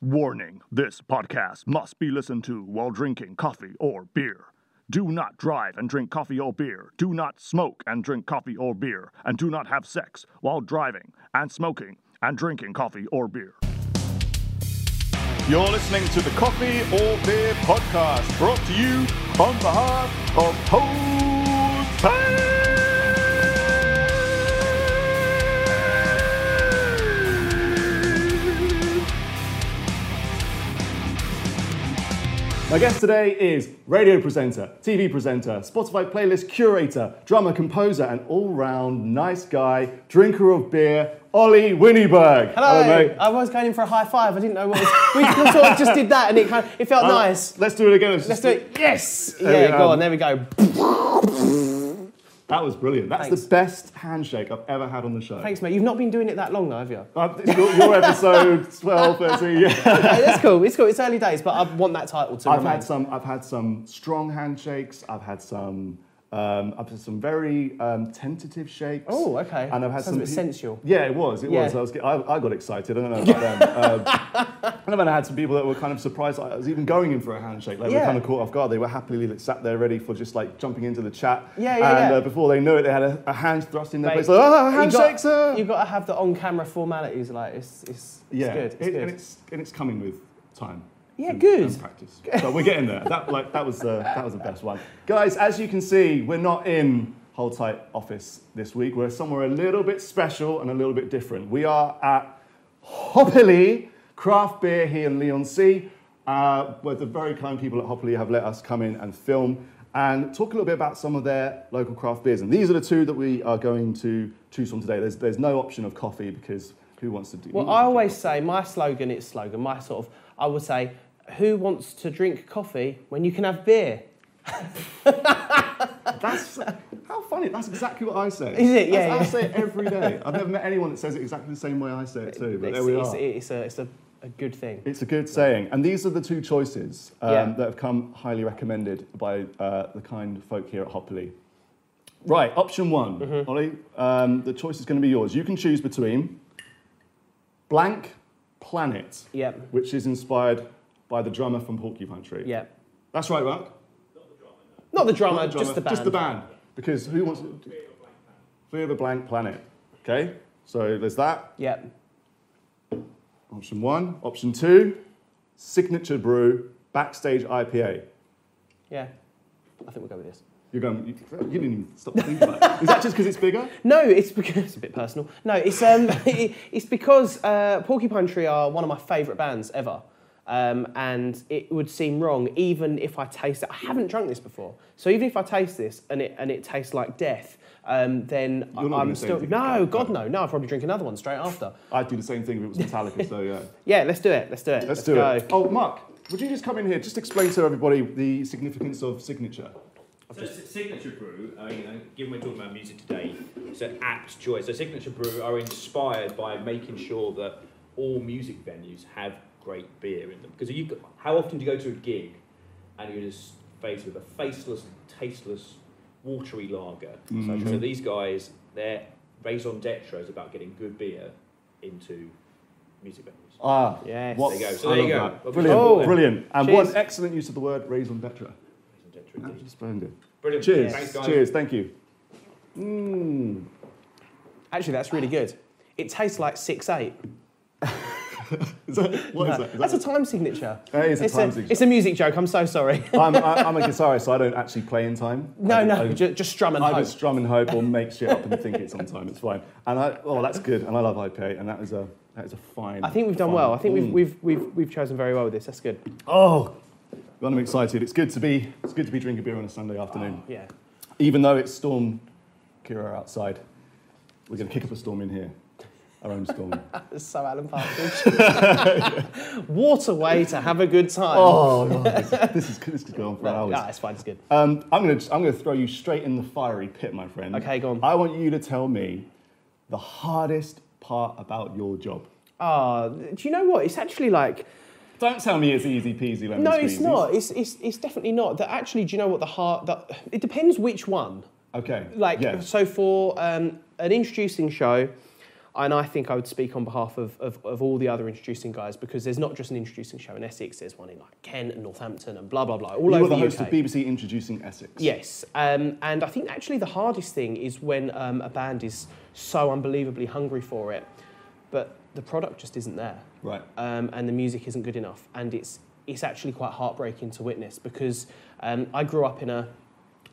Warning this podcast must be listened to while drinking coffee or beer. Do not drive and drink coffee or beer. Do not smoke and drink coffee or beer. And do not have sex while driving and smoking and drinking coffee or beer. You're listening to the Coffee or Beer podcast brought to you on behalf of Jose. My guest today is radio presenter, TV presenter, Spotify playlist curator, drummer, composer, and all round nice guy, drinker of beer, Ollie Winiberg. Hello. mate. I was going in for a high five. I didn't know what was. We sort of just did that, and it kind of, it felt Uh, nice. Let's do it again. Let's do it. Yes. There yeah. Go go. on. There we go. That was brilliant. That's Thanks. the best handshake I've ever had on the show. Thanks, mate. You've not been doing it that long, though, have you? Uh, your, your episode 12, 13, yeah. Hey, that's cool. It's cool. It's early days, but I want that title to I've remain. had some. I've had some strong handshakes. I've had some. Um, I've had some very um, tentative shakes. Oh, okay. And I've had Sounds some sensual. Yeah, it was. It Yeah. was. I was. I, I got excited. I don't know about them. Um, and then I had some people that were kind of surprised I was even going in for a handshake. Like they were kind of caught off guard. They were happily sat there ready for just like jumping into the chat. Yeah, yeah, And yeah. Uh, before they knew it, they had a, a hand thrust in their Mate, face. Like, oh, you handshakes. got, uh." You've got to have the on-camera formalities. Like it's, it's, it's yeah, good. It's it- good. and it's and it's coming with time. Yeah, and- good. and practice. So we're getting there. That like that was the that was the best one, guys. As you can see, we're not in Hold Tight office this week. We're somewhere a little bit special and a little bit different. We are at Hoppily Craft Beer here in Leigh-on-Sea, uh, where the very kind people at Hoppily have let us come in and film and talk a little bit about some of their local craft beers. And these are the two that we are going to choose from today. There's there's no option of coffee because who wants to do? Well, I always say my slogan. It's slogan. My sort of. I would say, who wants to drink coffee when you can have beer? That's how funny. That's exactly what I say. Is it? Yeah, That's- I yeah. say it every day. I've never met anyone that says it exactly the same way I say it too. But it's, there we it's, are. it's a, it's a, a good thing. It's a good saying. And these are the two choices um, Yeah. that have come highly recommended by uh, the kind folk here at Hoppily. Right, option one, Mm-hmm. Ollie. Um, the choice is going to be yours. You can choose between Blank Planet, Yep. which is inspired by the drummer from Porcupine Tree. Yeah. That's right, Mark? Not the drummer, Not the just the band. Just the band. Because who wants to. Fear of a Blank Planet. Okay, so there's that. Yeah. Option one. Option two, Signature Brew Backstage IPA. Yeah. I think we'll go with this. You're going, you, you didn't even stop to think about it. Is that just because it's bigger? No, it's because it's a bit personal. No, it's um, it- it's because uh, Porcupine Tree are one of my favourite bands ever, um, and it would seem wrong even if I taste it. I haven't drunk this before, so even if I taste this and it and it tastes like death, um, then You're I'm gonna still no, God no, no. I'll probably drink another one straight after. I'd do the same thing if it was Metallica, so yeah. Yeah, let's do it. Let's do it. Let's do go. it. Oh, Mark, would you just come in here? Just explain to everybody the significance of Signature. So S- Signature Brew, I mean, uh, given we're talking about music today, it's an apt choice. So Signature Brew are inspired by making sure that all music venues have great beer in them. Because you, how often do you go to a gig and you're just faced with a faceless, tasteless, watery lager? So, so these guys, their raison d'etre is about getting good beer into music venues. Ah, Yes. what- There you go. So there you go. that. Brilliant, Oh. brilliant. And Cheers. one excellent use of the word raison d'etre. Raison d'etre indeed. Splendid. Brilliant. Cheers. Thanks, guys. Cheers. Thank you. Mm. Actually, that's really good. It tastes like six eight. Is that, what is that? Is That's a time signature. That is a it's time a, signature. It's a music joke. I'm so sorry. I'm, I, I'm a guitarist, so I don't actually play in time. no, I, no, I, ju- just strum and I hope. just strum and hope or make shit up and think it's on time. It's fine. And I, oh, that's good. And I love IPA, and that is a that is a fine. I think we've done fine- well. I think we've, Mm. we've, we've, we've chosen very well with this. That's good. Oh, God, I'm excited. It's good to be. It's good to be drinking beer on a Sunday afternoon, Yeah. even though it's storm, Ciara outside. We're going to kick up a storm in here. Our own. That's so Alan Partridge. What a way to have a good time. oh, God, this, this is this could go on for No, hours. ah, it's fine. It's good. Um, I'm going to I'm to throw you straight in the fiery pit, my friend. Okay, go on. I want you to tell me the hardest part about your job. Ah, do you know what? It's actually like Don't tell me it's easy peasy lemon no, it's not. It's, it's, it's definitely not. That actually, do you know what the heart? That it depends which one. Okay. Like yeah. so for um, an introducing show, and I think I would speak on behalf of, of, of all the other introducing guys because there's not just an introducing show in Essex, there's one in like Kent and Northampton and blah, blah, blah, all you over the You were the host UK. of BBC Introducing Essex. Yes, um, and I think actually the hardest thing is when um, a band is so unbelievably hungry for it, but the product just isn't there, Right. um, and the music isn't good enough, and it's it's actually quite heartbreaking to witness because um, I grew up in a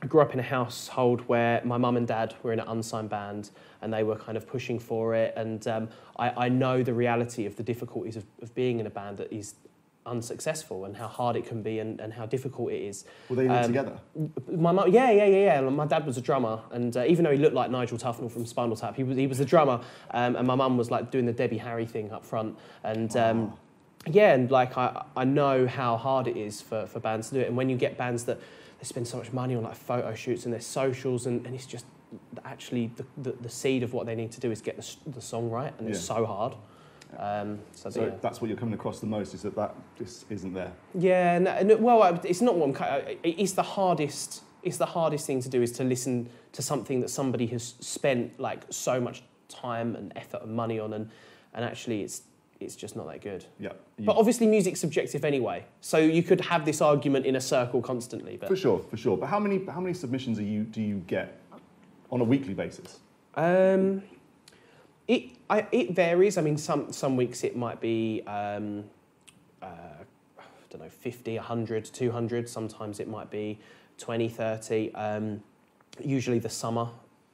I grew up in a household where my mum and dad were in an unsigned band and they were kind of pushing for it. And um, I, I know the reality of the difficulties of, of being in a band that is unsuccessful and how hard it can be and, and how difficult it is. Were they in it Um, together? My mum, yeah, yeah, yeah, yeah. My dad was a drummer, and uh, even though he looked like Nigel Tufnel from Spinal Tap, he was he was a drummer, um, and my mum was like doing the Debbie Harry thing up front, and. Um, yeah, and like I, I know how hard it is for, for bands to do it. And when you get bands that they spend so much money on like photo shoots and their socials, and, and it's just actually the, the, the seed of what they need to do is get the, the song right, and it's Yeah. so hard. Um, so, So yeah. that's what you're coming across the most is that that just isn't there. Yeah, no, no, well, it's not what I'm. It's the hardest. It's the hardest thing to do is to listen to something that somebody has spent like so much time and effort and money on, and and actually it's it's just not that good. Yeah. You- But obviously, music's subjective anyway, so you could have this argument in a circle constantly. But for sure, for sure. But how many how many submissions are you do you get on a weekly basis? Um, it I, it varies. I mean, some some weeks it might be um, uh, I don't know 50, 100, 200. Sometimes it might be 20, 30. Um, usually the summer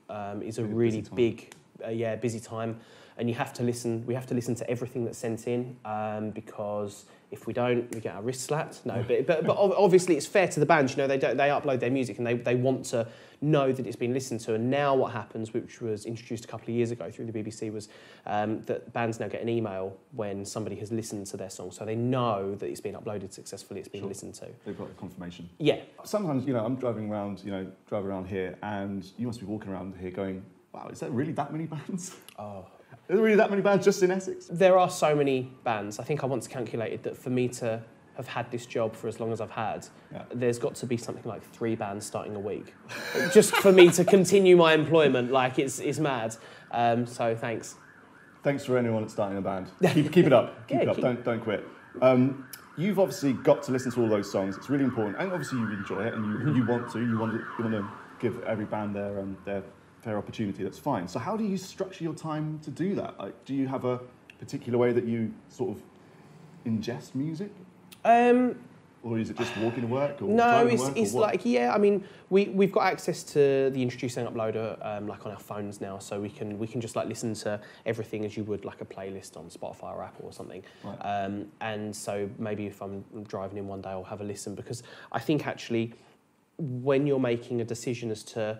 um, is a Really big uh, yeah busy time, and you have to listen. We have to listen to everything that's sent in um, because. If we don't, we get our wrists slapped. No, but, but, but obviously it's fair to the bands. You know, they, don't, they upload their music and they, they want to know that it's been listened to. And now what happens, which was introduced a couple of years ago through the BBC, was um, that bands now get an email when somebody has listened to their song. So they know that it's been uploaded successfully, it's been Sure. listened to. They've got a confirmation. Yeah. Sometimes, you know, I'm driving around, you know, driving around here, and you must be walking around here going, "Wow, is there really that many bands? Oh. Is there really that many bands just in Essex?" There are so many bands. I think I once calculated that for me to have had this job for as long as I've had, Yeah. there's got to be something like three bands starting a week. Just for me to continue my employment, like it's, it's mad. Um, so thanks. Thanks for anyone that's starting a band. Keep, keep it up. Keep Yeah, it up. keep- Don't don't quit. Um, you've obviously got to listen to all those songs. It's really important, and obviously you enjoy it, and you, Mm-hmm. you want to. You want to. You want to give every band their um, their fair opportunity. That's fine. So how do you structure your time to do that? Like, do you have a particular way that you sort of ingest music, Um, or is it just walking to work? Or No, it's, work, it's what? like, yeah, I mean, we, we've got access to the introducing uploader um, like on our phones now, so we can, we can just like listen to everything as you would like a playlist on Spotify or Apple or something. Right. Um, and so maybe if I'm driving in one day, I'll have a listen because I think actually when you're making a decision as to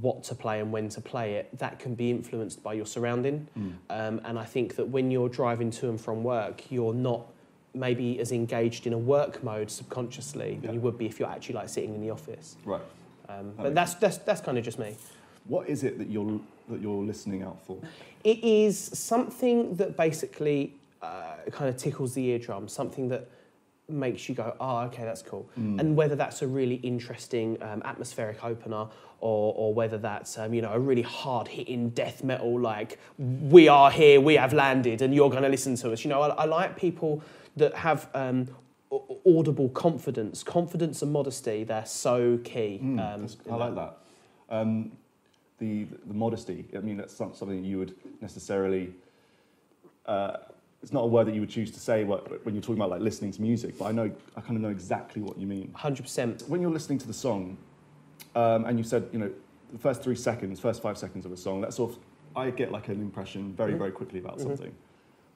what to play and when to play it, that can be influenced by your surrounding. Mm. Um, and I think that when you're driving to and from work, you're not maybe as engaged in a work mode subconsciously than you would be if you're actually like sitting in the office. Right. Um, That but that's, that's, that's kind of just me. What is it that you're that you're listening out for? It is something that basically uh, kind of tickles the eardrum, something that makes you go, oh, okay, that's cool. Mm. And whether that's a really interesting um, atmospheric opener or, or whether that's, um, you know, a really hard-hitting death metal like, we are here, we have landed, and you're going to listen to us. You know, I, I like people that have um, audible confidence. Confidence and modesty, they're so key. Mm, um, I like that. Um, the the modesty. I mean, that's not something you would necessarily. Uh, it's not a word that you would choose to say when you're talking about like listening to music, but I know I kind of know exactly what you mean. 100%. When you're listening to the song, um, and you said you know the first three seconds, first five seconds of a song, that's sort of I get like an impression very Mhm. very quickly about Mhm. something,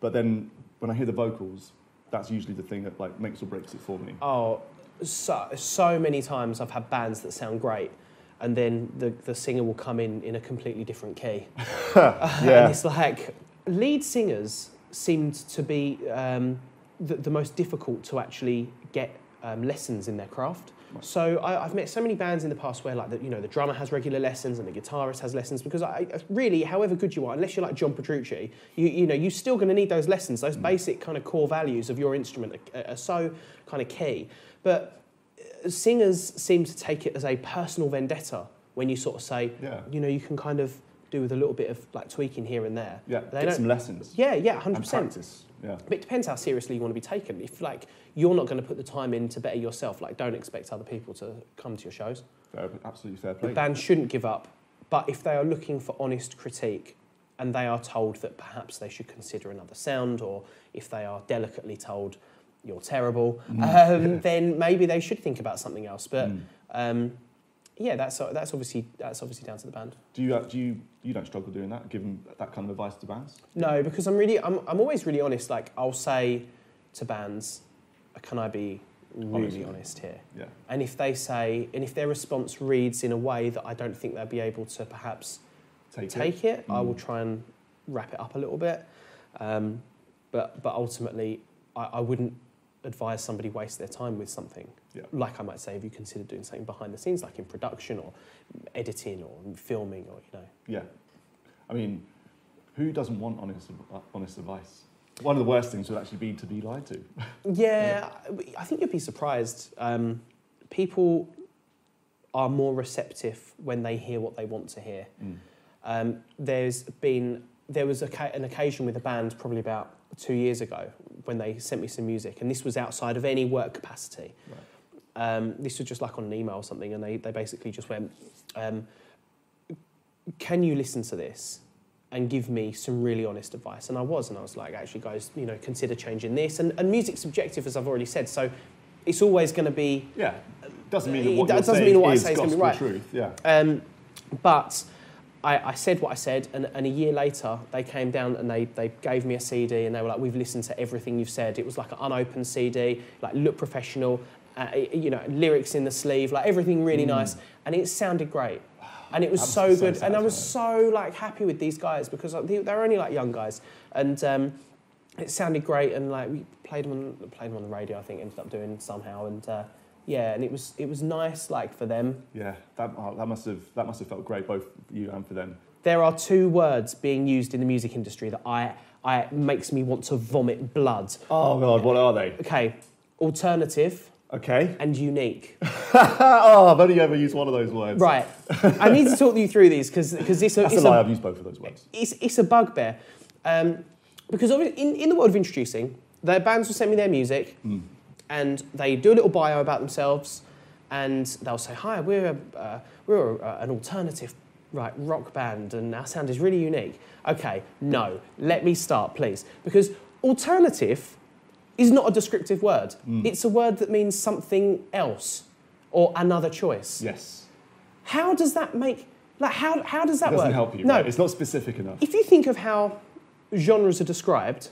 but then when I hear the vocals, that's usually the thing that like makes or breaks it for me. Oh, so, so many times I've had bands that sound great, and then the, the singer will come in in a completely different key. yeah. And it's like, lead singers seemed to be um, the, the most difficult to actually get um, lessons in their craft. So I, I've met so many bands in the past where like the, you know the drummer has regular lessons and the guitarist has lessons because I, really however good you are unless you're like John Petrucci you, you know you're still going to need those lessons those basic kind of core values of your instrument are, are so kind of key but uh, singers seem to take it as a personal vendetta when you sort of say Yeah. you know you can kind of do with a little bit of like tweaking here and there. Yeah, They get some lessons Yeah, yeah, hundred percent. practice. Yeah. But it depends how seriously you want to be taken. If like you're not going to put the time in to better yourself, like don't expect other people to come to your shows. Fair, absolutely fair play. The band shouldn't give up, but if they are looking for honest critique and they are told that perhaps they should consider another sound, or if they are delicately told you're terrible, um, then maybe they should think about something else. But Mm. um, yeah, that's that's obviously that's obviously down to the band. Do you, uh, do you, you don't struggle doing that, giving that kind of advice to bands? No, because I'm really I'm, I'm always really honest. Like I'll say to bands, can I be really Honest. honest here? Yeah. And if they say, and if their response reads in a way that I don't think they'll be able to perhaps Take, take it, I will Mm. try and wrap it up a little bit. Um, but but ultimately, I, I wouldn't advise somebody waste their time with something. Yeah. Like I might say, if you consider doing something behind the scenes, like in production or editing or filming, or you know. Yeah. I mean, who doesn't want honest, honest advice? One of the worst things would actually be to be lied to. Yeah, I think you'd be surprised. Um, people are more receptive when they hear what they want to hear. Mm. Um, there's been there was a, an occasion with a band probably about two years ago when they sent me some music, and this was outside of any work capacity. Um, this was just like on an email or something, and they, they basically just went, um, "Can you listen to this and give me some really honest advice?" And I was, and I was like, "Actually, guys, you know, consider changing this." And, and music's subjective, as I've already said, so it's always going to be Yeah. Doesn't mean that It what you're doesn't mean what I say is gonna be right. truth. Yeah. Um, but I, I said what I said, and, and a year later, they came down and they, they gave me a CD, and they were like, "We've listened to everything you've said." It was like an unopened CD, like look professional, uh, you know, lyrics in the sleeve, like everything really nice, and it sounded great. And it was Mm. So so good, and I was so like happy with these guys because like, they, they're only like young guys, and um, it sounded great. And like we played them on played them on the radio, I think ended up doing somehow, and uh, yeah, and it was it was nice like for them Yeah. That, oh, that must have that must have felt great both for you and for them. there are two words being used in the music industry that I, I makes me want to vomit blood. Oh God, what are they? Okay, alternative Okay. and unique. oh, I've only ever used one of those words. Right, I need to talk you through these because because this That's it's a lie. a, I've used both of those words. it's, it's a bugbear. Um, because obviously in, in the world of introducing, their bands will send me their music Mm. And they do a little bio about themselves and they'll say, hi, we're, a, uh, we're a, an alternative right, rock band and our sound is really unique. Okay, no, let me start, please. Because alternative is not a descriptive word. Mm. It's a word that means something else or another choice. Yes. How does that make, like, how, how does that It doesn't work? help you. No, right? It's not specific enough. if you think of how genres are described,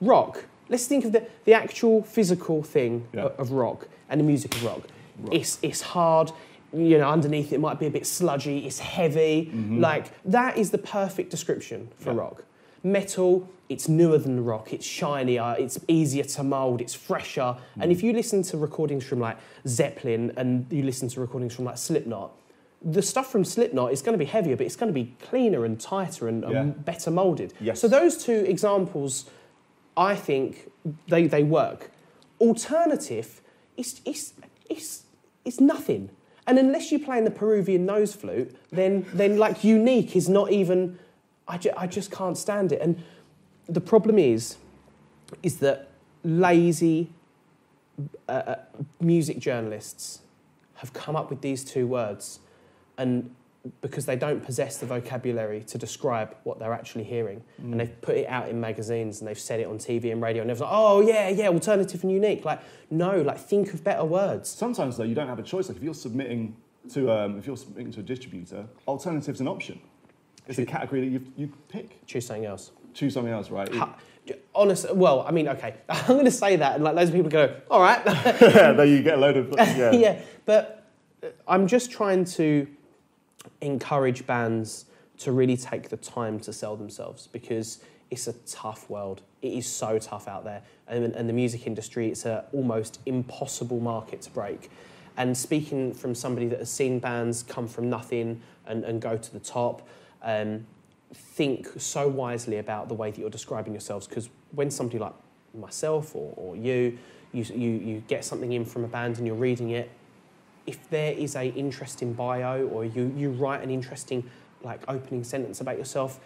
rock, let's think of the, the actual physical thing Yeah. o- of rock and the music of rock. It's, it's hard, you know, underneath it might be a bit sludgy, it's heavy. Mm-hmm. Like, that is the perfect description for Yeah. rock. Metal, it's newer than rock, it's shinier, it's easier to mould, it's fresher. Mm. And if you listen to recordings from like Zeppelin and you listen to recordings from like Slipknot, the stuff from Slipknot is going to be heavier, but it's going to be cleaner and tighter and, and better moulded. Yes. So those two examples, I think they, they work. Alternative, it's, it's, it's, it's nothing. And unless you play in the Peruvian nose flute, then, then like unique is not even, I, ju- I just can't stand it. And the problem is, is that lazy uh, uh, music journalists have come up with these two words and because they don't possess the vocabulary to describe what they're actually hearing and they've put it out in magazines and they've said it on TV and radio and everyone's like oh yeah yeah alternative and unique like no like think of better words Sometimes though, you don't have a choice. Like if you're submitting to um, if you're submitting to a distributor, alternative's an option. It's a category that you you pick. choose something else Choose something else, right? Ha- honest well I mean okay I'm going to say that and like loads of people go all right yeah, you get a load of yeah. yeah, but uh, I'm just trying to encourage bands to really take the time to sell themselves because it's a tough world. It is so tough out there, and, and the music industry it's an almost impossible market to break. And speaking from somebody that has seen bands come from nothing and, and go to the top, um, think so wisely about the way that you're describing yourselves because when somebody like myself or, or you, you, you, you get something in from a band and you're reading it, if there is a interesting bio or you, you write an interesting like opening sentence about yourself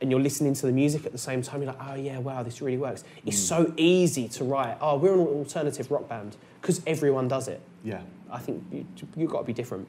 and you're listening to the music at the same time, you're like, oh yeah, wow, this really works. It's so easy to write, oh, we're an alternative rock band because everyone does it. Yeah. I think you, you've got to be different.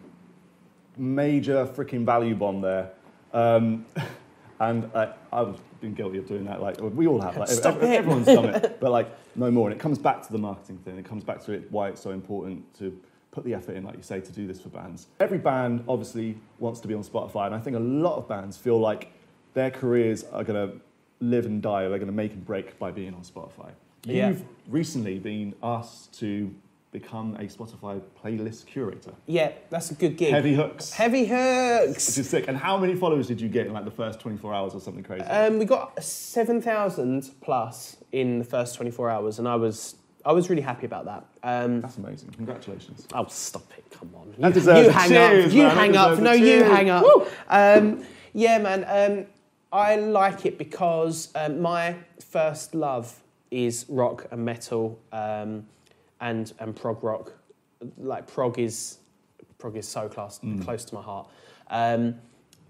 Major freaking value bomb there. Um, and I, I've been guilty of doing that. Like we all have. Like, Stop ev- it. Everyone's done it, but like no more. And it comes back to the marketing thing. It comes back to it why it's so important to put the effort in, like you say, to do this for bands. Every band obviously wants to be on Spotify, and I think a lot of bands feel like their careers are going to live and die. Or they're going to make and break by being on Spotify. Yeah. You've recently been asked to become a Spotify playlist curator. Yeah, that's a good gig. Heavy hooks. Heavy Which hooks. is sick. And how many followers did you get in like the first 24 hours or something crazy? Um, we got seven thousand plus in the first twenty four hours, and I was I was really happy about that. Um, That's amazing. Congratulations. oh, stop it! Come on. That You, deserves you hang cheers, up. You man. That hang up. deserves a No, you hang up. Um, yeah, man. Um, I like it because um, my first love is rock and metal um, and and prog rock. Like prog is prog is so close close to my heart. Um,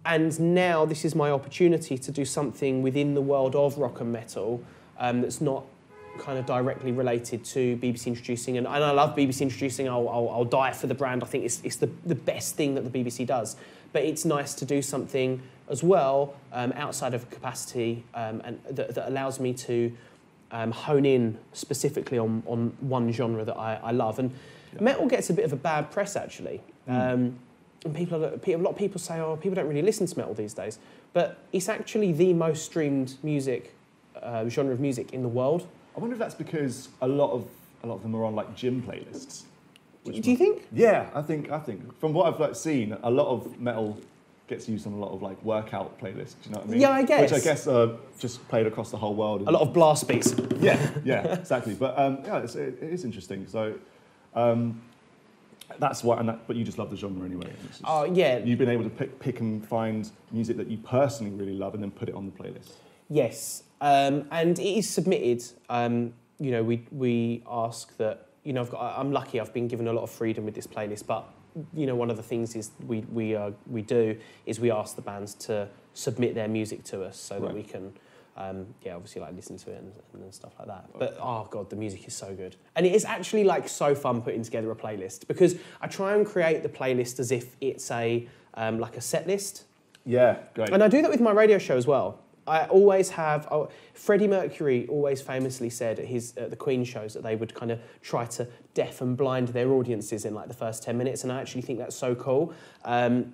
and now this is my opportunity to do something within the world of rock and metal um, that's not kind of directly related to BBC introducing. And, and I love BBC introducing. I'll, I'll, I'll die for the brand. I think it's, it's the, the best thing that the BBC does. But it's nice to do something as well um, outside of capacity um, and that, that allows me to um, hone in specifically on, on one genre that I, I love. And metal gets a bit of a bad press actually. Um, and people, are- a lot of people say, oh, people don't really listen to metal these days. But it's actually the most streamed music, uh, genre of music in the world. I wonder if that's because a lot of a lot of them are on like gym playlists. Do you think? Yeah, I think I think from what I've like seen, a lot of metal gets used on a lot of like workout playlists. Do you know what I mean? Yeah, I guess. Which I guess are just played across the whole world. A lot of blast beats. yeah, yeah, exactly. But um, yeah, it's, it, it is interesting. So um, that's what. And that, but you just love the genre anyway. and it's just- Oh, yeah. You've been able to pick, pick and find music that you personally really love, and then put it on the playlist. Yes, um, and it is submitted. Um, you know, we we ask that. You know, I've got, I'm lucky. I've been given a lot of freedom with this playlist, but you know, one of the things is we we uh, we do is we ask the bands to submit their music to us so that we can. Um, yeah, obviously, like listen to it and, and stuff like that. But oh god, the music is so good, and it is actually like so fun putting together a playlist because I try and create the playlist as if it's a um, like a set list. Yeah, great. And I do that with my radio show as well. I always have. Oh, Freddie Mercury always famously said at his at the Queen shows that they would kind of try to deaf and blind their audiences in like the first ten minutes, and I actually think that's so cool. Um,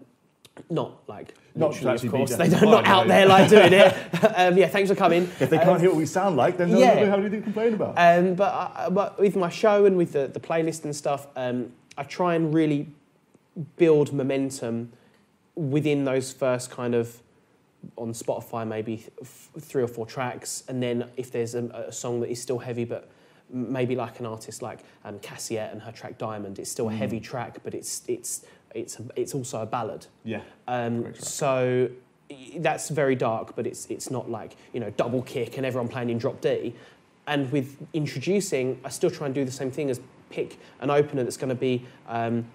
not like Not literally, of course. They don't not out there like doing it. um, yeah, thanks for coming. if they Um, can't hear what we sound like, then they'll yeah. never have anything to complain about. um, but, I, but with my show and with the, the playlist and stuff, um, I try and really build momentum within those first kind of on Spotify maybe f- three or four tracks, and then if there's a, a song that is still heavy, but maybe like an artist like um, Cassyette and her track Diamond, it's still a heavy track, but it's it's it's a, it's also a ballad. yeah. Um, so that's very dark, but it's it's not like you know double kick and everyone playing in drop D. And with introducing, I still try and do the same thing as pick an opener that's going to be um,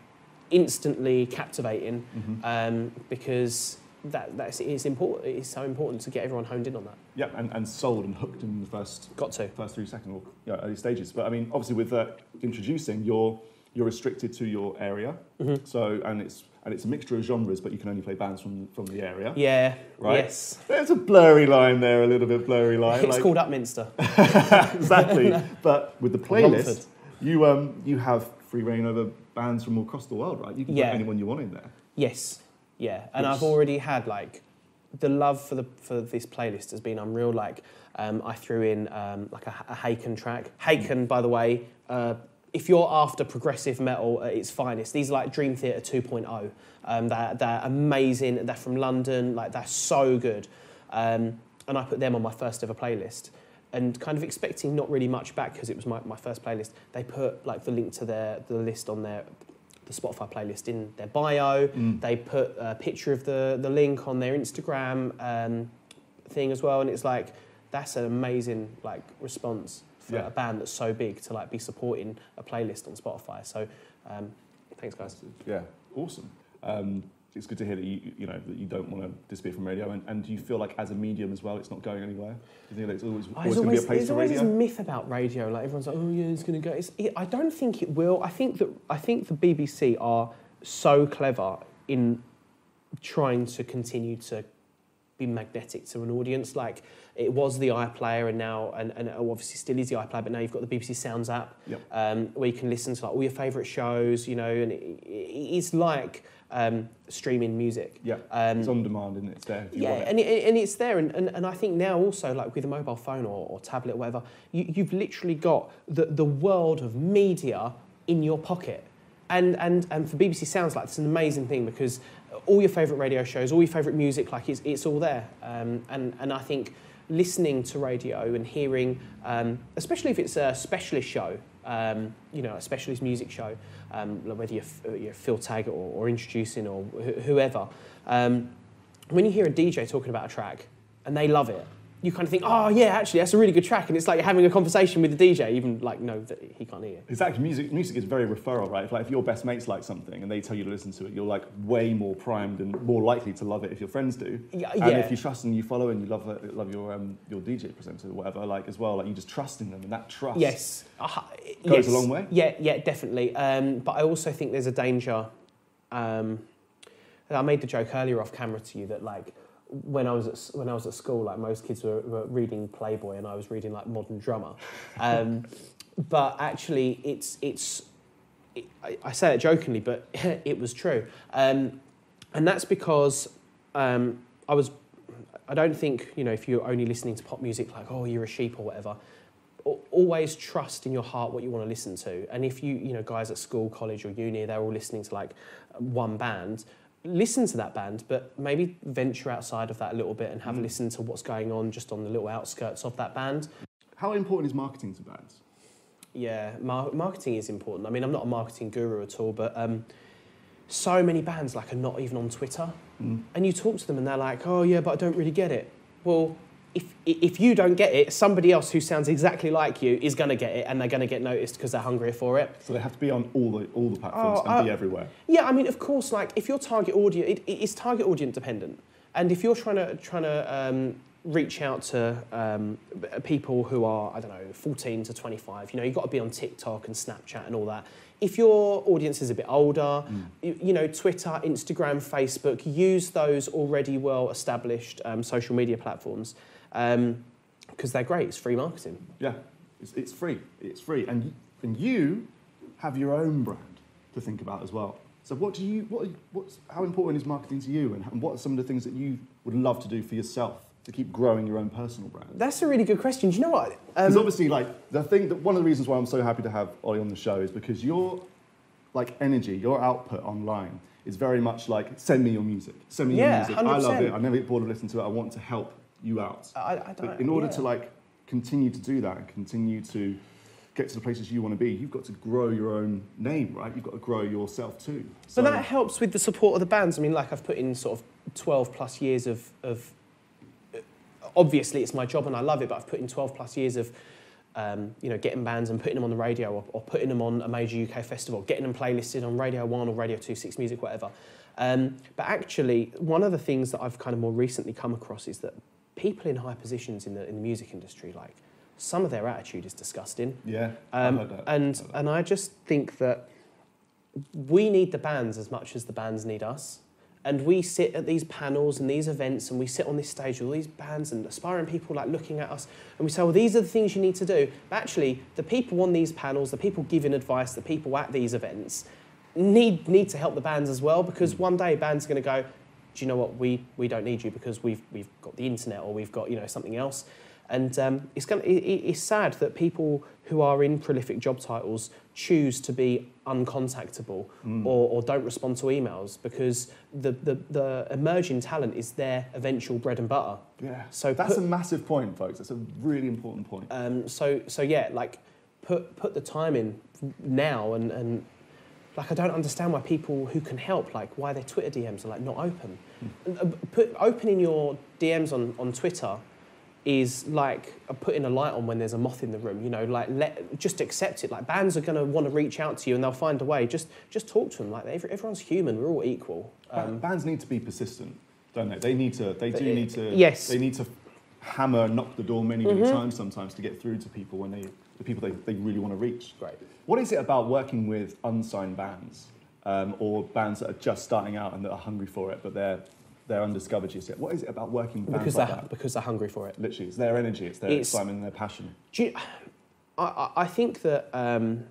instantly captivating Mm-hmm. um, because that that's it's important. It's so important to get everyone honed in on that. Yeah, and, and sold and hooked in the first Got to. first three seconds or you know, early stages. But I mean, obviously, with uh, introducing, you're you're restricted to your area. Mm-hmm. So and it's and it's a mixture of genres, but you can only play bands from from the area. Yeah. Right. Yes. There's a blurry line there, a little bit blurry line. It's like- called Upminster. exactly. but with the playlist, Romford. you um you have free reign over bands from all across the world, right? You can Yeah. put anyone you want in there. Yes, yeah, and I've already had like the love for the for this playlist has been unreal. Like um, I threw in um, like a, a Haken track. Haken, by the way, uh, if you're after progressive metal at its finest, these are like Dream Theater 2.0. Um, they're, they're amazing. They're from London. Like they're so good, um, and I put them on my first ever playlist. And kind of expecting not really much back because it was my, my first playlist. They put like the link to their the list on their the Spotify playlist in their bio. They put a picture of the, the link on their Instagram um, thing as well, and it's like that's an amazing like response for Yeah. a band that's so big to like be supporting a playlist on Spotify. So um, thanks guys. Yeah, awesome. Um, it's good to hear that you you know that you don't want to disappear from radio, and, and do you feel like as a medium as well, it's not going anywhere? Do you think that it's always, Oh, always going to be a place there's for always radio? this myth about radio. Like everyone's like, oh yeah, it's going to go. It's, it, I don't think it will. I think that I think the BBC are so clever in trying to continue to be magnetic to an audience. Like it was the iPlayer, and now and, and obviously still is the iPlayer, but now you've got the BBC Sounds app, Yep. um, where you can listen to like all your favourite shows. You know, and it, it, it's like um, streaming music. Yeah, Um, it's on demand, it? It's there. If you yeah, want it. and, it, and it's there. And, and, and I think now also, like with a mobile phone or, or tablet or whatever, you, you've literally got the, the world of media in your pocket. And, and, and for BBC Sounds, like, it's an amazing thing because all your favourite radio shows, all your favourite music, like, it's, it's all there. Um, and, and I think listening to radio and hearing, um, especially if it's a specialist show, um, you know, a specialist music show, um, whether you're, you're Phil Taggart or, or introducing or wh- whoever, um, when you hear a DJ talking about a track and they love it, you kind of think, oh yeah, actually that's a really good track, and it's like having a conversation with the DJ, even like know that he can't hear. Exactly. Music, music is very referral, right? If, like, if your best mates like something and they tell you to listen to it, you're like way more primed and more likely to love it if your friends do. Yeah, yeah. and yeah. if you trust and you follow and you love it, love your um, your DJ presenter or whatever, like as well, like you just trust in them and that trust. Yes, uh, Goes yes. a long way. Yeah, yeah, definitely. Um, but I also think there's a danger. Um, I made the joke earlier off camera to you that like when I was at, when I was at school, like most kids were, were reading Playboy and I was reading like Modern Drummer. Um, but actually, it's it's it, I, I say it jokingly, but it was true, um, and that's because um, I was. I don't think you know if you're only listening to pop music, like oh you're a sheep or whatever. Always trust in your heart what you want to listen to, and if you you know guys at school, college, or uni, they're all listening to like one band. Listen to that band, but maybe venture outside of that a little bit and have a listen to what's going on just on the little outskirts of that band. How important is marketing to bands? Yeah, mar- marketing is important. I mean, I'm not a marketing guru at all, but um, so many bands like are not even on Twitter, and you talk to them and they're like, "Oh yeah, but I don't really get it." Well, if if you don't get it, somebody else who sounds exactly like you is going to get it, and they're going to get noticed because they're hungrier for it. So they have to be on all the all the platforms Oh, and be everywhere. Yeah, I mean, of course, like if your target audience, it, it's target audience dependent, and if you're trying to trying to um, reach out to um, people who are I don't know 14 to 25, you know, you've got to be on TikTok and Snapchat and all that. If your audience is a bit older, you, you know, Twitter, Instagram, Facebook, use those already well established um, social media platforms because they're great. It's free marketing. Yeah, it's, it's free. It's free, and and you have your own brand to think about as well. So what do you what what's how important is marketing to you, and, and what are some of the things that you would love to do for yourself to keep growing your own personal brand? That's a really good question. Do you know what? Because Um, obviously, like the thing that one of the reasons why I'm so happy to have Ollie on the show is because your like energy, your output online is very much like send me your music, send me Yeah, your music. I love it. I never get bored of listening to it. I want to help you out. I, I don't. in order yeah. to like continue to do that and continue to get to the places you want to be, you've got to grow your own name, right? You've got to grow yourself too. So But that helps with the support of the bands. I mean, like I've put in sort of 12 plus years of, of obviously it's my job and I love it, but I've put in 12 plus years of, um, you know, getting bands and putting them on the radio or, or putting them on a major UK festival, getting them playlisted on Radio 1 or Radio 2, 6 Music, whatever. Um, but actually, one of the things that I've kind of more recently come across is that people in high positions in the, in the music industry, like, some of their attitude is disgusting. yeah, I've Um, heard that. and I've heard that. and I just think that we need the bands as much as the bands need us. And we sit at these panels and these events, and we sit on this stage with all these bands and aspiring people like looking at us, and we say, "Well, these are the things you need to do." But actually, the people on these panels, the people giving advice, the people at these events, need need to help the bands as well because one day bands are going to go, "Do you know what? We we don't need you because we've we've got the internet or we've got you know something else." And um, it's, to, it, it- it's sad that people who are in prolific job titles choose to be uncontactable or, or don't respond to emails because the, the, the emerging talent is their eventual bread and butter. yeah, so that's put- a massive point, folks. That's a really important point. Um, so, so yeah, like put, put the time in now and, and like I don't understand why people who can help, like why their Twitter DMs are like not open. Put opening your DMs on, on Twitter is like putting a light on when there's a moth in the room. You know, like let just accept it. Like bands are going to want to reach out to you and they'll find a way. Just just talk to them. Like every, everyone's human. We're all equal. Ba- bands need to be persistent, don't they? They need to. They do need to. yes. They need to hammer, knock the door many, many Mhm. times sometimes to get through to people when they, the people they, they really want to reach. Great. What is it about working with unsigned bands um, or bands that are just starting out and that are hungry for it, but they're they're undiscovered just yet? What is it about working bands Because like they're that? because they're hungry for it. Literally, it's their energy, it's their It's- excitement, and their passion. Do you, I, I- think that, um,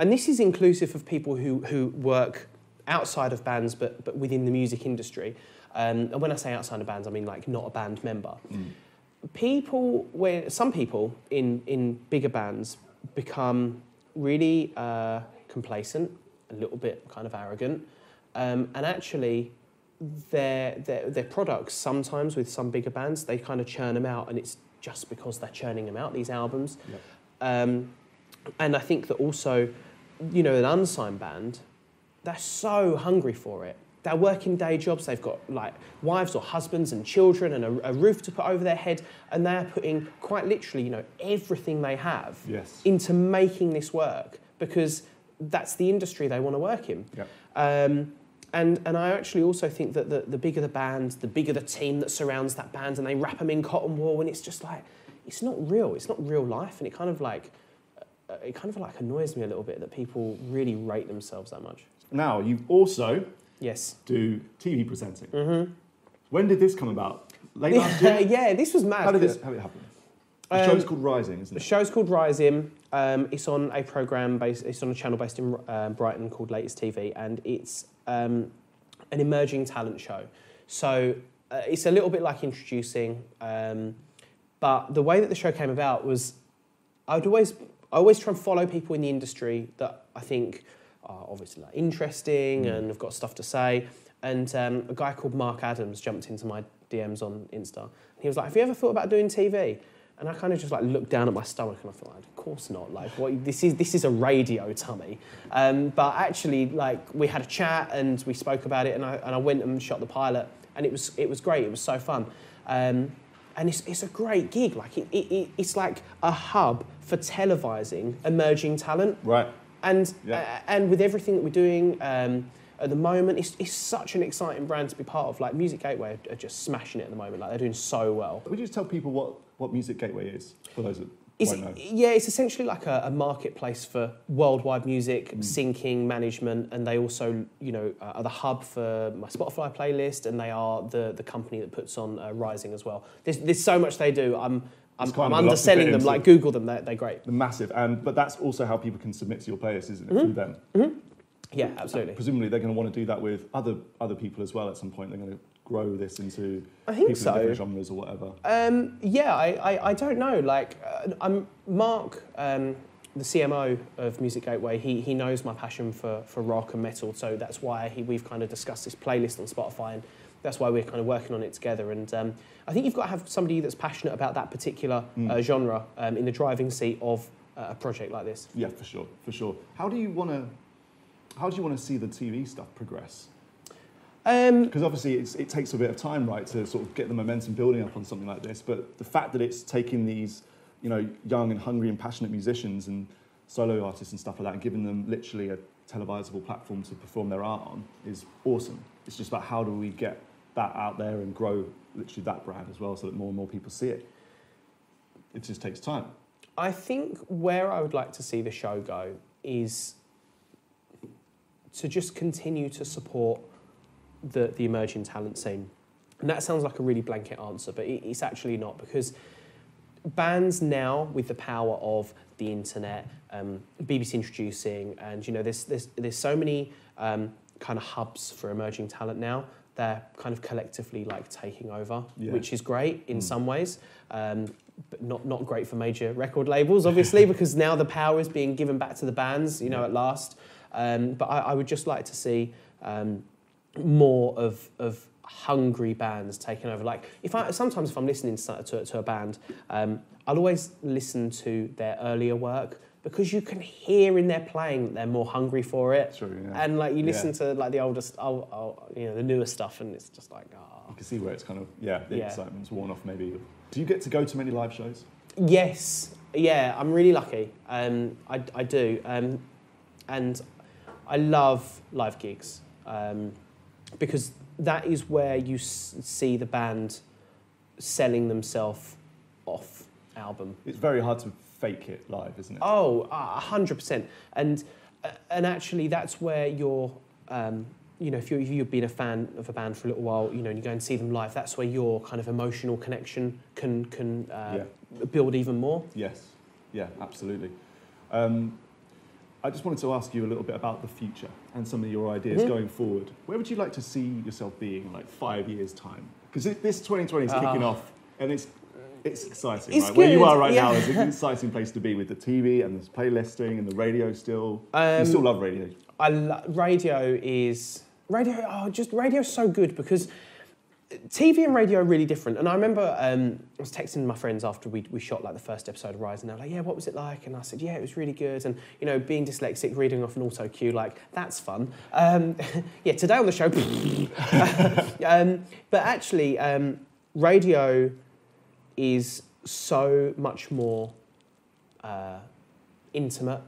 and this is inclusive of people who, who work outside of bands but, but within the music industry. Um, and when I say outside of bands, I mean like not a band member. People, where some people in, in bigger bands become really uh, complacent, a little bit kind of arrogant, um, and actually their, their, their products sometimes with some bigger bands they kind of churn them out and it's just because they're churning them out these albums Yep. um, and i think that also you know an unsigned band they're so hungry for it they're working day jobs they've got like wives or husbands and children and a, a roof to put over their head and they're putting quite literally you know everything they have Yes. into making this work because that's the industry they want to work in Yep. um, and, and I actually also think that the, the bigger the band, the bigger the team that surrounds that band, and they wrap them in cotton wool, and it's just like, it's not real. It's not real life, and it kind of like, uh, it kind of like annoys me a little bit that people really rate themselves that much. Now, you also Yes. do TV presenting. Mm-hmm. When did this come about? Late last yeah, year? yeah, this was mad. How did this, how did it happen? The Um, show's called Rising, isn't it? The show's called Rising. Um, it's on a program based. It's on a channel based in uh, Brighton called Latest TV, and it's um, an emerging talent show. So uh, it's a little bit like introducing, um, but the way that the show came about was I would always I always try and follow people in the industry that I think are obviously like interesting and have got stuff to say. And um, a guy called Mark Adams jumped into my DMs on Insta. He was like, "Have you ever thought about doing TV?" And I kind of just like looked down at my stomach and I thought, like, "Of course not. Like, what? This is this is a radio tummy." Um, but actually, like, we had a chat and we spoke about it, and I and I went and shot the pilot, and it was it was great. It was so fun. Um, and it's, it's a great gig. Like it, it, it, it's like a hub for televising emerging talent. Right. And Yeah. uh, and with everything that we're doing um, at the moment, it's, it's such an exciting brand to be part of. Like Music Gateway are, are just smashing it at the moment. Like they're doing so well. Would you just tell people what, what Music Gateway is, for those that It's, won't know? yeah, it's essentially like a, a marketplace for worldwide music syncing management, and they also, you know, uh, are the hub for my Spotify playlist, and they are the the company that puts on uh, Rising as well. There's, there's so much they do. I'm I'm, I'm of a lot to fit underselling them. Like Google them, they're, they're great. The massive, and but that's also how people can submit to your playlist, isn't it? Mm-hmm. Through them. Yeah, absolutely. Presumably, they're going to want to do that with other other people as well. At some point, they're going to grow this into I think so. different genres or whatever. Um, yeah, I, I, I don't know. Like, uh, I'm Mark, um, the CMO of Music Gateway. He, he knows my passion for, for rock and metal, so that's why he, we've kind of discussed this playlist on Spotify, and that's why we're kind of working on it together. And um, I think you've got to have somebody that's passionate about that particular uh, genre um, in the driving seat of uh, a project like this. Yeah, for sure, for sure. How do you want to? How do you want to see the TV stuff progress? Um, Because obviously, it's, it takes a bit of time, right, to sort of get the momentum building up on something like this. But the fact that it's taking these, you know, young and hungry and passionate musicians and solo artists and stuff like that, and giving them literally a televisable platform to perform their art on is awesome. It's just about how do we get that out there and grow literally that brand as well, so that more and more people see it. It just takes time. I think where I would like to see the show go is to just continue to support the, the emerging talent scene. And that sounds like a really blanket answer, but it, it's actually not because bands now, with the power of the internet, um, BBC introducing, and you know, there's, there's, there's so many um, kind of hubs for emerging talent now. They're kind of collectively like taking over, Yeah. which is great in some ways, um, but not, not great for major record labels, obviously, because now the power is being given back to the bands, you know, at last. Um, but I, I would just like to see um, more of, of hungry bands taking over. Like if I sometimes if I'm listening to, to, to a band, um, I'll always listen to their earlier work because you can hear in their playing that they're more hungry for it. True, yeah. And like you listen Yeah. to like the oldest, oh, oh, you know, the newer stuff, and it's just like, ah. You can see where it's kind of, yeah, the Yeah. excitement's worn off maybe. Do you get to go to many live shows? Yes, yeah, I'm really lucky. Um, I, I do, um, and I love live gigs um, because that is where you s- see the band selling themselves off album. It's very hard to fake it live, isn't it? Oh, a hundred percent. And uh, and actually, that's where you're. Um, you know, if, you if you've been a fan of a band for a little while, you know, and you go and see them live, that's where your kind of emotional connection can can uh, build even more. Yes, yeah, absolutely. Um, I just wanted to ask you a little bit about the future and some of your ideas Mhm. going forward. Where would you like to see yourself being in like five years' time? Because this 2020 is kicking Ah. off, and it's it's exciting, It's right? Where you are right now is an exciting place to be with the TV and the playlisting and the radio. Still, you Um, still love radio. I lo- radio is radio. Oh, just radio's so good because TV and radio are really different. And I remember um, I was texting my friends after we, we shot like the first episode of Rise, and they were like, "Yeah, what was it like?" And I said, "Yeah, it was really good." And you know, being dyslexic, reading off an auto cue, like that's fun. Um, yeah, today on the show. um, but actually, um, radio is so much more uh, intimate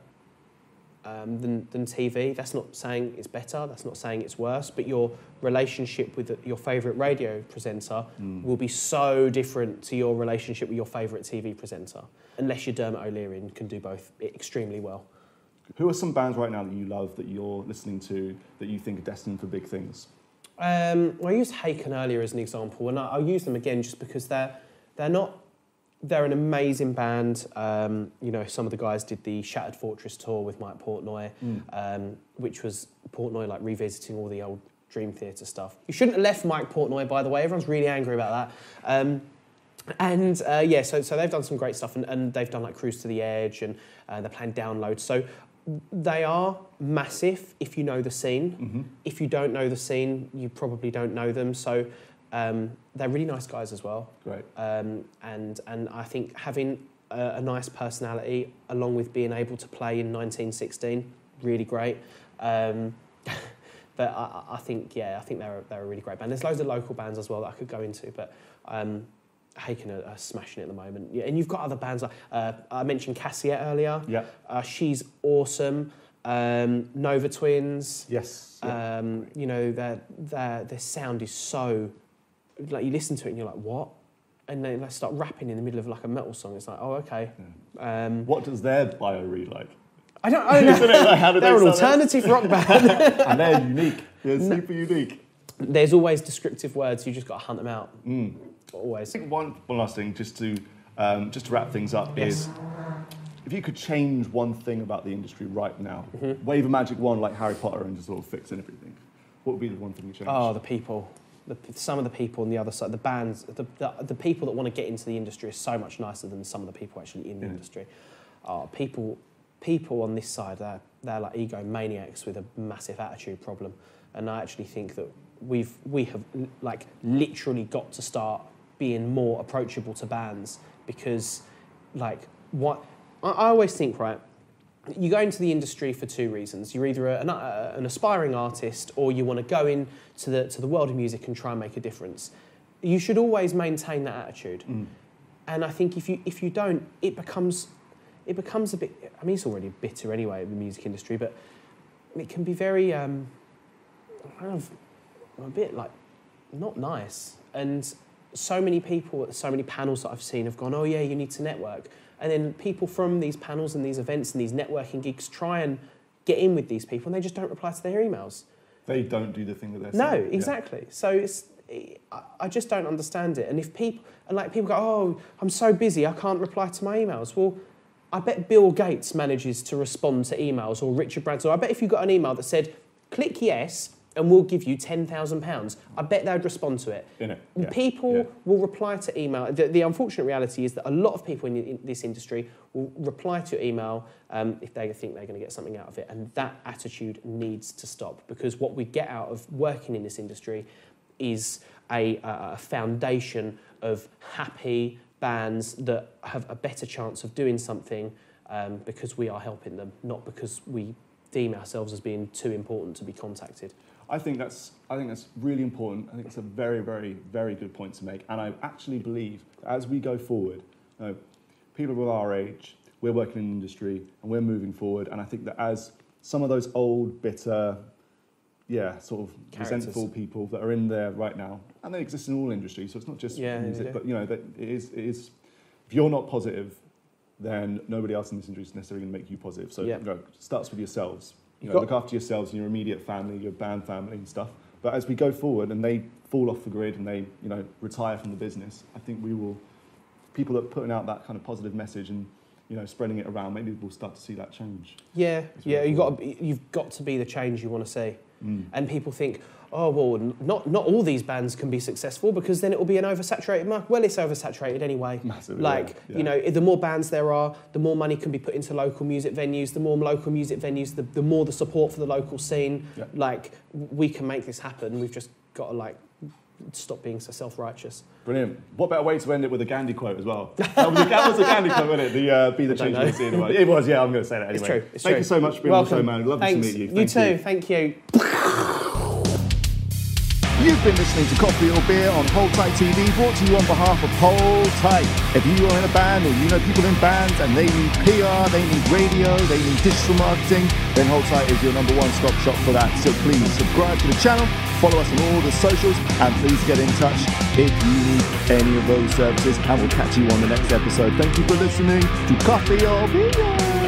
um, than, than TV. That's not saying it's better, that's not saying it's worse, but your relationship with the- your favourite radio presenter will be so different to your relationship with your favourite TV presenter, unless you're Dermot O'Leary and can do both extremely well. Who are some bands right now that you love that you're listening to that you think are destined for big things? Um, well, I used Haken earlier as an example, and I- I'll use them again just because they're they're not they're an amazing band. Um, you know, some of the guys did the Shattered Fortress tour with Mike Portnoy, um, which was Portnoy like revisiting all the old Dream Theater stuff. You shouldn't have left Mike Portnoy, by the way. Everyone's really angry about that. Um, and uh, yeah, so, so they've done some great stuff, and, and they've done like Cruise to the Edge, and uh, they're playing Download. So they are massive if you know the scene. If you don't know the scene, you probably don't know them. So um, they're really nice guys as well. Great. Um, and and I think having a, a nice personality along with being able to play in 1916, really great. Um, but I, I think yeah, I think they're a, they're a really great band. There's loads of local bands as well that I could go into, but. Um, Haken are, are smashing it at the moment, yeah, and you've got other bands like uh, I mentioned Cassyette earlier. Yeah. Uh, she's awesome. Um, Nova Twins. Yes. yeah. Um, you know, their, their, their sound is so, like you listen to it and you're like, what? And then they start rapping in the middle of like a metal song. It's like, oh, okay. Um, what does their bio read like? I don't, I don't know. Like, they They're an alternative rock band. and they're unique. They're super unique. There's always descriptive words. You just got to hunt them out. Mm. Always. I think one, one last thing, just to um, just to wrap things up, Yes. is if you could change one thing about the industry right now, Mm-hmm. wave a magic wand like Harry Potter and just sort of fix everything. What would be the one thing you change? Oh, the people. The, some of the people on the other side, the bands, the, the, the people that want to get into the industry are so much nicer than some of the people actually in the Yeah. industry. Oh, people, people on this side, they're, they're like egomaniacs with a massive attitude problem. And I actually think that we've, we have like literally got to start being more approachable to bands because like what, I, I always think, right, you go into the industry for two reasons. You're either an, uh, an aspiring artist or you want to go into the, to the world of music and try and make a difference. You should always maintain that attitude. And I think if you, if you don't, it becomes, it becomes a bit, I mean, it's already bitter anyway in the music industry, but it can be very, um, kind of, a bit like, not nice. And so many people so many panels that I've seen have gone, oh yeah, you need to network. And then people from these panels and these events and these networking gigs try and get in with these people and they just don't reply to their emails. They don't do the thing that they're No, saying. Yeah. exactly. So it's, I- I just don't understand it. And if people, and like people go, oh, I'm so busy, I can't reply to my emails. Well, I bet Bill Gates manages to respond to emails or Richard Branson. I bet if you got an email that said, click yes and we'll give you £10,000, I bet they'd respond to it. Yeah, People yeah. will reply to email. The, the unfortunate reality is that a lot of people in, in this industry will reply to email um, if they think they're going to get something out of it. And that attitude needs to stop because what we get out of working in this industry is a, a a foundation of happy bands that have a better chance of doing something um, because we are helping them, not because we deem ourselves as being too important to be contacted. I think that's I think that's really important. I think it's a very, very, very good point to make. And I actually believe that as we go forward, you know, people of our age, we're working in industry and we're moving forward. And I think that as some of those old, bitter, yeah, sort of Characters. resentful people that are in there right now, and they exist in all industries, so it's not just Yeah, music, but you know, that it is, it is. If you're not positive, then nobody else in this industry is necessarily going to make you positive. So Yeah. you know, it starts with yourselves. You You've know, got- look after yourselves and your immediate family, your band family and stuff. But as we go forward and they fall off the grid and they, you know, retire from the business, I think we will. People that are putting out that kind of positive message and you know spreading it around, maybe we'll start to see that change. Yeah, yeah, you got to be, you've got to be the change you want to see. Mm. And people think, oh well, not not all these bands can be successful because then it will be an oversaturated market. Well, it's oversaturated anyway. Massively, Like yeah, yeah. you know, the more bands there are, the more money can be put into local music venues. The more local music venues, the, the more the support for the local scene. Yeah. Like we can make this happen. We've just got to like stop being so self-righteous. Brilliant. What better way to end it with a Gandhi quote as well? That was a, that was a Gandhi quote, wasn't it? The uh, be the change you know. want to see in the world. It was, yeah. I'm going to say that anyway. It's true. It's Thank true. you so much for being on the show, Welcome. man. Lovely Thanks. to meet you. You Thank too. Thank you. You've been listening to Coffee or Beer on Hold Tight TV, brought to you on behalf of Hold Tight. If you are in a band or you know people in bands and they need PR, they need radio, they need digital marketing, then Hold Tight is your number one stop shop for that. So please subscribe to the channel, follow us on all the socials, and please get in touch if you need any of those services. And we'll catch you on the next episode. Thank you for listening to Coffee or Beer.